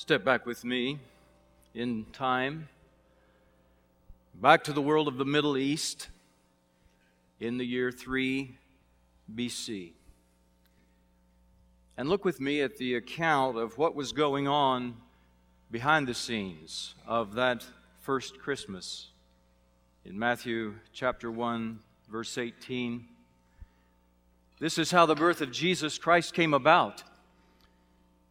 Step back with me in time, back to the world of the Middle East in the year 3 BC. And look with me at the account of what was going on behind the scenes of that first Christmas in Matthew chapter 1, verse 18. This is how the birth of Jesus Christ came about.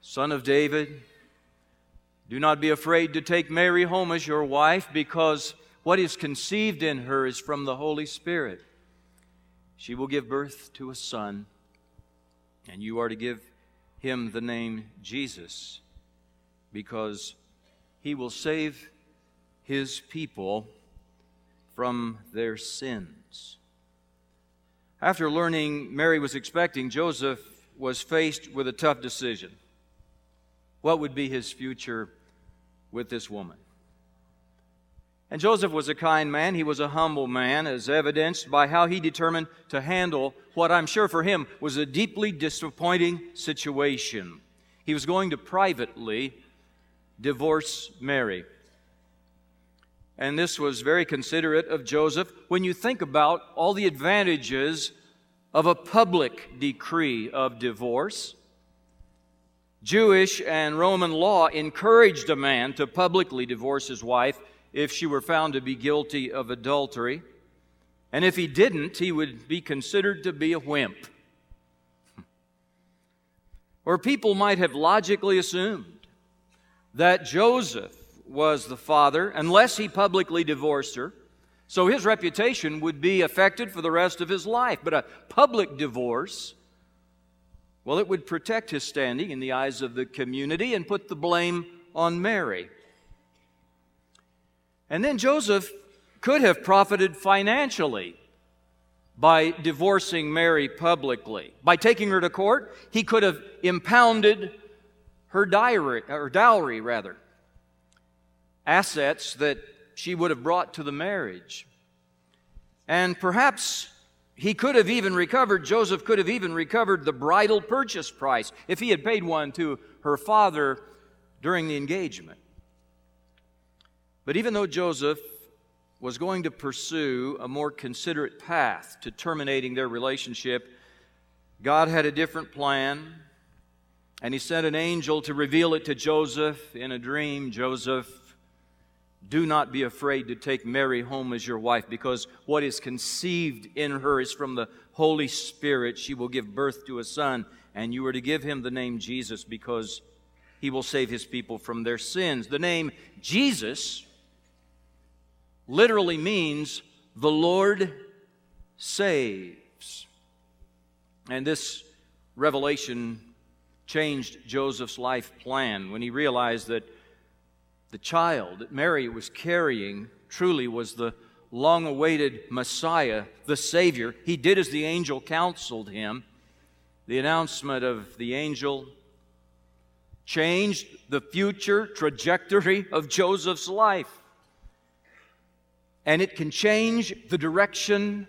son of David, do not be afraid to take Mary home as your wife, because what is conceived in her is from the Holy Spirit. She will give birth to a son, and you are to give him the name Jesus, because he will save his people from their sins. After learning Mary was expecting, Joseph was faced with a tough decision. What would be his future with this woman? And Joseph was a kind man. He was a humble man, as evidenced by how he determined to handle what I'm sure for him was a deeply disappointing situation. He was going to privately divorce Mary. And this was very considerate of Joseph when you think about all the advantages of a public decree of divorce. Jewish and Roman law encouraged a man to publicly divorce his wife if she were found to be guilty of adultery. And if he didn't, he would be considered to be a wimp. Or people might have logically assumed that Joseph was the father unless he publicly divorced her. So his reputation would be affected for the rest of his life. But a public divorce well, it would protect his standing in the eyes of the community and put the blame on Mary. And then Joseph could have profited financially by divorcing Mary publicly. By taking her to court, he could have impounded her diary, or dowry rather, assets that she would have brought to the marriage. And perhaps he could have even recovered, Joseph could have even recovered the bridal purchase price if he had paid one to her father during the engagement. But even though Joseph was going to pursue a more considerate path to terminating their relationship, God had a different plan, and He sent an angel to reveal it to Joseph in a dream. Joseph, do not be afraid to take Mary home as your wife, because what is conceived in her is from the Holy Spirit. She will give birth to a son, and you are to give him the name Jesus, because he will save his people from their sins. The name Jesus literally means the Lord saves. And this revelation changed Joseph's life plan when he realized that the child that Mary was carrying truly was the long awaited Messiah, the Savior. He did as the angel counseled him. The announcement of the angel changed the future trajectory of Joseph's life. And it can change the direction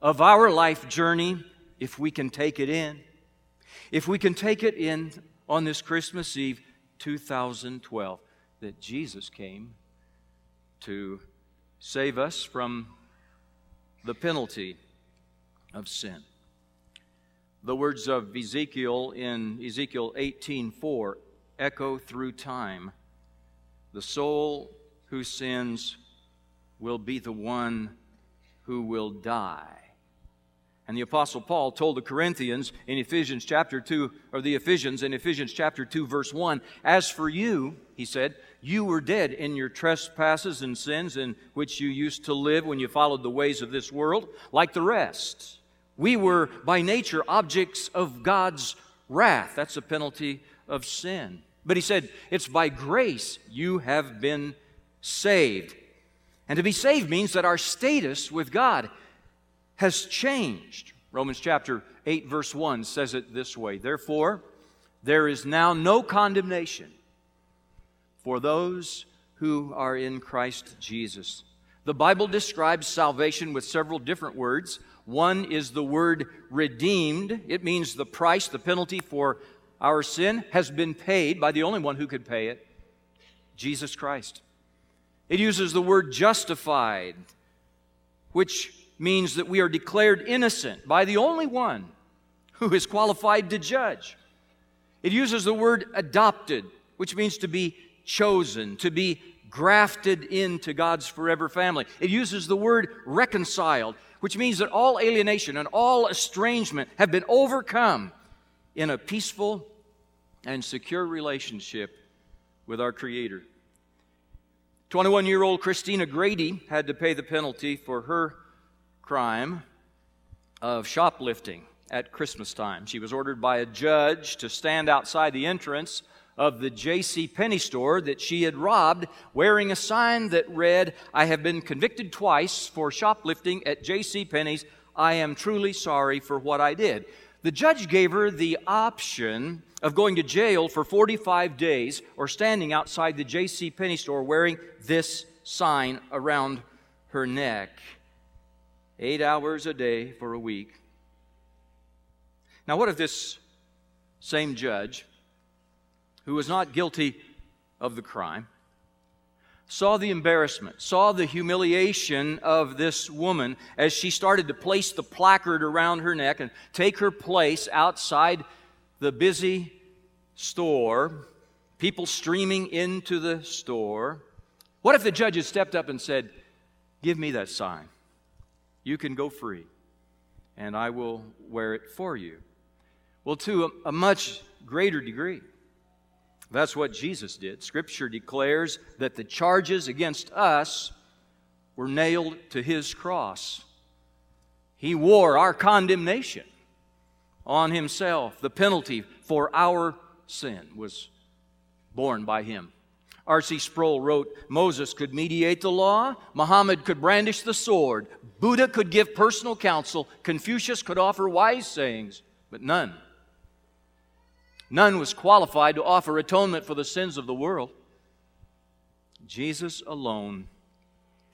of our life journey if we can take it in. If we can take it in on this Christmas Eve 2012 that Jesus came to save us from the penalty of sin. The words of Ezekiel in Ezekiel 18:4 echo through time. The soul who sins will be the one who will die. And the apostle Paul told the Corinthians in Ephesians chapter 2 or the Ephesians in Ephesians chapter 2 verse 1, as for you, he said, you were dead in your trespasses and sins in which you used to live when you followed the ways of this world, like the rest. We were by nature objects of God's wrath. That's a penalty of sin. But he said, It's by grace you have been saved. And to be saved means that our status with God has changed. Romans chapter 8, verse 1 says it this way Therefore, there is now no condemnation for those who are in Christ Jesus. The Bible describes salvation with several different words. One is the word redeemed, it means the price, the penalty for our sin has been paid by the only one who could pay it Jesus Christ. It uses the word justified, which means that we are declared innocent by the only one who is qualified to judge. It uses the word adopted, which means to be chosen, to be grafted into God's forever family. It uses the word reconciled, which means that all alienation and all estrangement have been overcome in a peaceful and secure relationship with our Creator. 21 year old Christina Grady had to pay the penalty for her crime of shoplifting at Christmas time. She was ordered by a judge to stand outside the entrance of the J.C. Penney store that she had robbed, wearing a sign that read, I have been convicted twice for shoplifting at J.C. Penney's. I am truly sorry for what I did. The judge gave her the option of going to jail for 45 days or standing outside the J.C. Penney store wearing this sign around her neck. Eight hours a day for a week. Now, what if this same judge who was not guilty of the crime, saw the embarrassment, saw the humiliation of this woman as she started to place the placard around her neck and take her place outside the busy store, people streaming into the store. What if the judge had stepped up and said, Give me that sign. You can go free, and I will wear it for you? Well, to a, a much greater degree. That's what Jesus did. Scripture declares that the charges against us were nailed to his cross. He wore our condemnation on himself. The penalty for our sin was borne by him. R.C. Sproul wrote Moses could mediate the law, Muhammad could brandish the sword, Buddha could give personal counsel, Confucius could offer wise sayings, but none None was qualified to offer atonement for the sins of the world. Jesus alone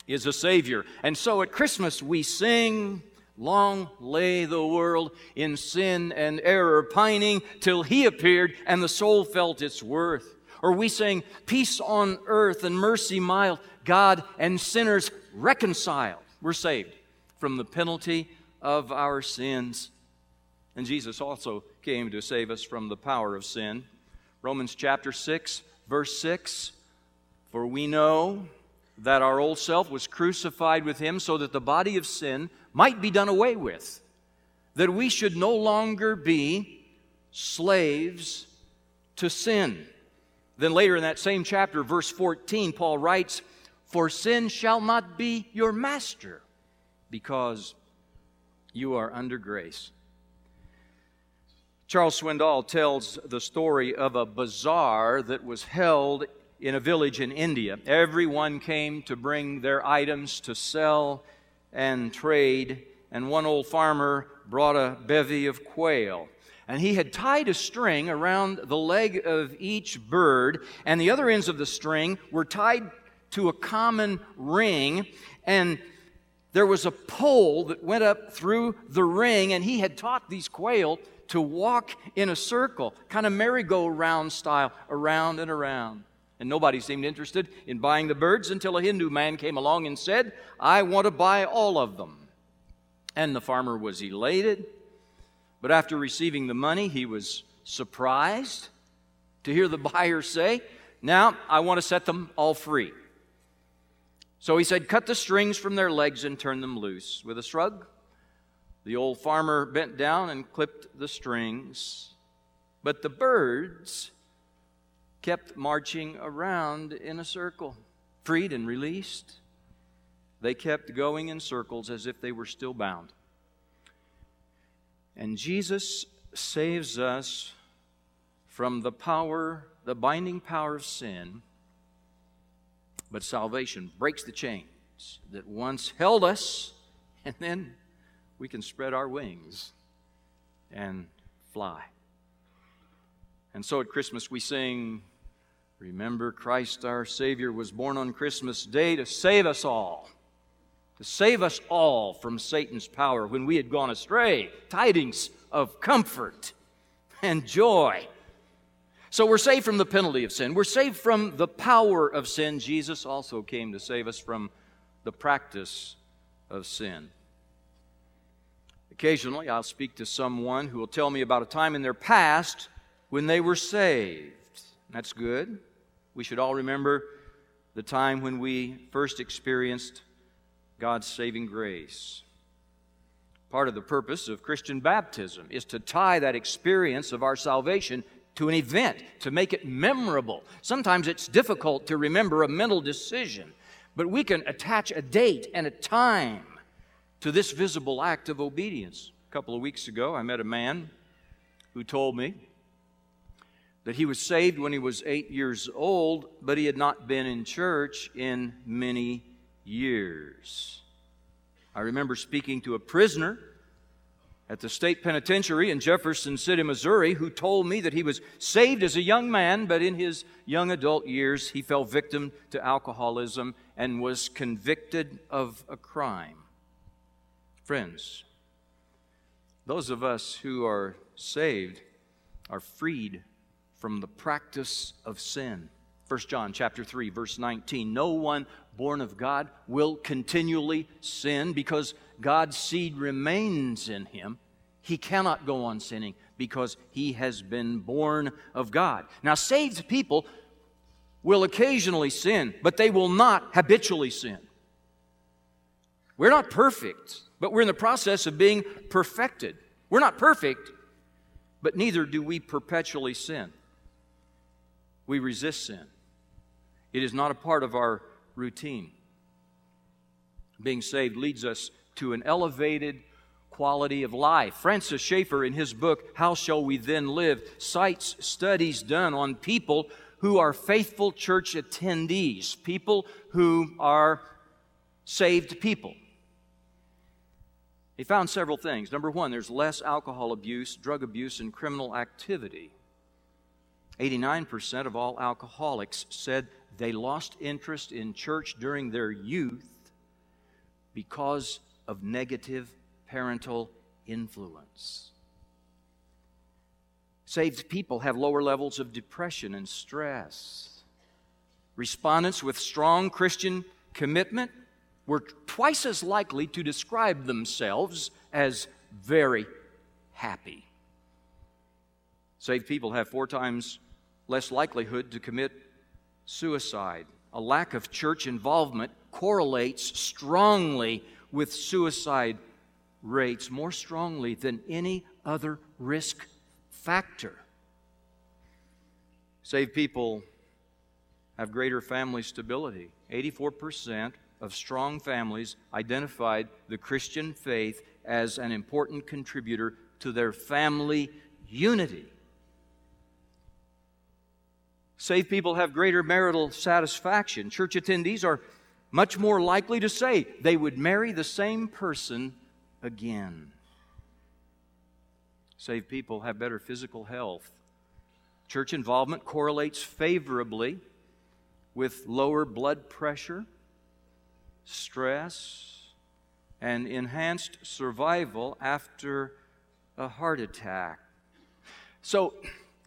is a Savior. And so at Christmas we sing, Long lay the world in sin and error, pining till He appeared and the soul felt its worth. Or we sing, Peace on earth and mercy mild, God and sinners reconciled. We're saved from the penalty of our sins. And Jesus also came to save us from the power of sin. Romans chapter 6, verse 6 For we know that our old self was crucified with him so that the body of sin might be done away with, that we should no longer be slaves to sin. Then later in that same chapter, verse 14, Paul writes, For sin shall not be your master, because you are under grace. Charles Swindoll tells the story of a bazaar that was held in a village in India. Everyone came to bring their items to sell and trade, and one old farmer brought a bevy of quail. And he had tied a string around the leg of each bird, and the other ends of the string were tied to a common ring, and there was a pole that went up through the ring, and he had taught these quail to walk in a circle, kind of merry-go-round style, around and around. And nobody seemed interested in buying the birds until a Hindu man came along and said, I want to buy all of them. And the farmer was elated. But after receiving the money, he was surprised to hear the buyer say, Now I want to set them all free. So he said, Cut the strings from their legs and turn them loose. With a shrug, the old farmer bent down and clipped the strings, but the birds kept marching around in a circle, freed and released. They kept going in circles as if they were still bound. And Jesus saves us from the power, the binding power of sin, but salvation breaks the chains that once held us, and then we can spread our wings and fly. And so at Christmas we sing, Remember, Christ our Savior was born on Christmas Day to save us all, to save us all from Satan's power when we had gone astray. Tidings of comfort and joy. So we're saved from the penalty of sin. We're saved from the power of sin. Jesus also came to save us from the practice of sin. Occasionally, I'll speak to someone who will tell me about a time in their past when they were saved. That's good. We should all remember the time when we first experienced God's saving grace. Part of the purpose of Christian baptism is to tie that experience of our salvation to an event, to make it memorable. Sometimes it's difficult to remember a mental decision, but we can attach a date and a time to this visible act of obedience. A couple of weeks ago, I met a man who told me that he was saved when he was eight years old, but he had not been in church in many years. I remember speaking to a prisoner at the state penitentiary in Jefferson City, Missouri, who told me that he was saved as a young man, but in his young adult years he fell victim to alcoholism and was convicted of a crime. Friends, those of us who are saved are freed from the practice of sin. 1 John chapter 3 verse 19 No one born of God will continually sin because God's seed remains in him. He cannot go on sinning because he has been born of God. Now saved people will occasionally sin, but they will not habitually sin. We're not perfect, but we're in the process of being perfected. We're not perfect, but neither do we perpetually sin we resist sin. It is not a part of our routine. Being saved leads us to an elevated quality of life. Francis Schaeffer, in his book, How Shall We Then Live, cites studies done on people who are faithful church attendees, people who are saved people. He found several things. Number one, there's less alcohol abuse, drug abuse, and criminal activity. 89% of all alcoholics said they lost interest in church during their youth because of negative parental influence. Saved people have lower levels of depression and stress. Respondents with strong Christian commitment were twice as likely to describe themselves as very happy. Saved people have four times less likelihood to commit suicide. A lack of church involvement correlates strongly with suicide rates, more strongly than any other risk factor. Saved people have greater family stability. 84% of strong families identified the Christian faith as an important contributor to their family unity. Saved people have greater marital satisfaction. Church attendees are much more likely to say they would marry the same person again. Saved people have better physical health. Church involvement correlates favorably with lower blood pressure, stress, and enhanced survival after a heart attack. So,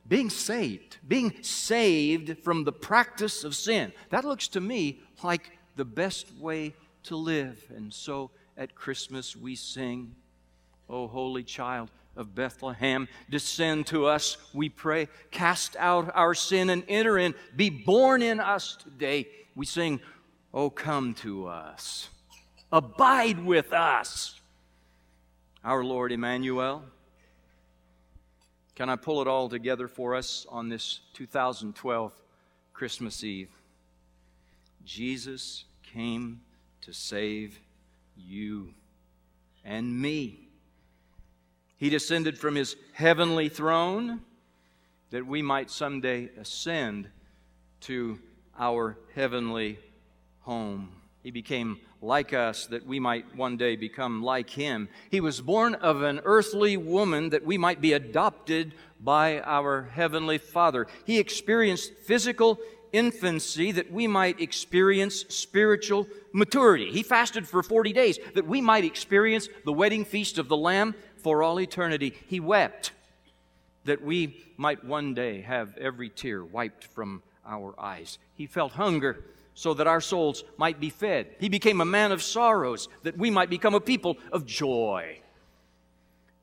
being saved, being saved from the practice of sin. That looks to me like the best way to live. And so at Christmas we sing, O holy child of Bethlehem, descend to us, we pray. Cast out our sin and enter in. Be born in us today. We sing, O come to us. Abide with us. Our Lord Emmanuel can I pull it all together for us on this 2012 Christmas Eve? Jesus came to save you and me. He descended from his heavenly throne that we might someday ascend to our heavenly home. He became like us that we might one day become like him. He was born of an earthly woman that we might be adopted by our heavenly Father. He experienced physical infancy that we might experience spiritual maturity. He fasted for 40 days that we might experience the wedding feast of the Lamb for all eternity. He wept that we might one day have every tear wiped from our eyes. He felt hunger so that our souls might be fed. He became a man of sorrows, that we might become a people of joy.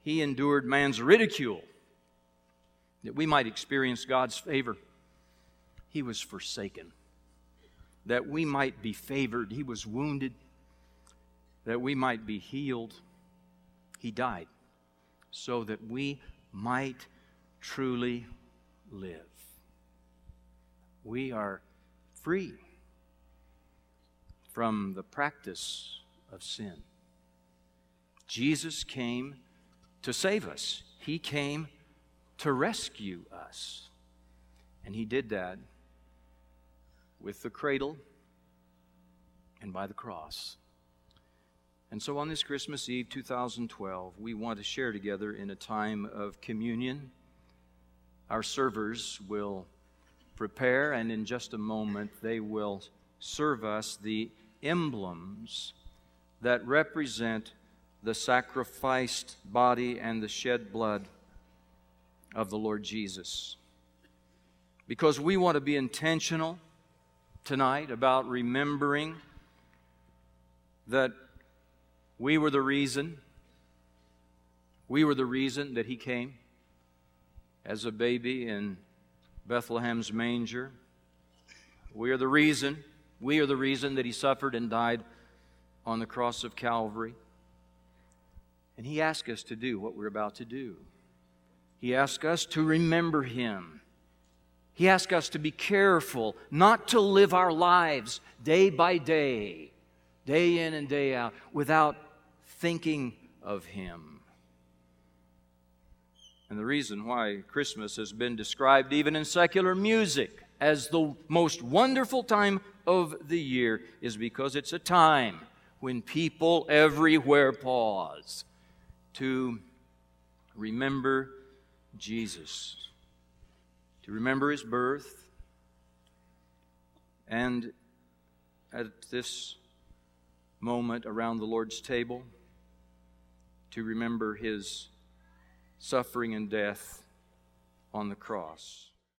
He endured man's ridicule, that we might experience God's favor. He was forsaken, that we might be favored. He was wounded, that we might be healed. He died, so that we might truly live. We are free from the practice of sin. Jesus came to save us, He came to rescue us. And He did that with the cradle and by the cross. And so on this Christmas Eve 2012, we want to share together in a time of communion. Our servers will prepare, and in just a moment, they will serve us the emblems that represent the sacrificed body and the shed blood of the Lord Jesus. Because we want to be intentional tonight about remembering that we were the reason, we were the reason that He came as a baby in Bethlehem's manger. We are the reason we are the reason that he suffered and died on the cross of Calvary. And he asked us to do what we're about to do. He asked us to remember him. He asked us to be careful not to live our lives day by day, day in and day out, without thinking of him. And the reason why Christmas has been described even in secular music as the most wonderful time of the year is because it's a time when people everywhere pause to remember Jesus, to remember his birth, and at this moment around the Lord's table, to remember his suffering and death on the cross.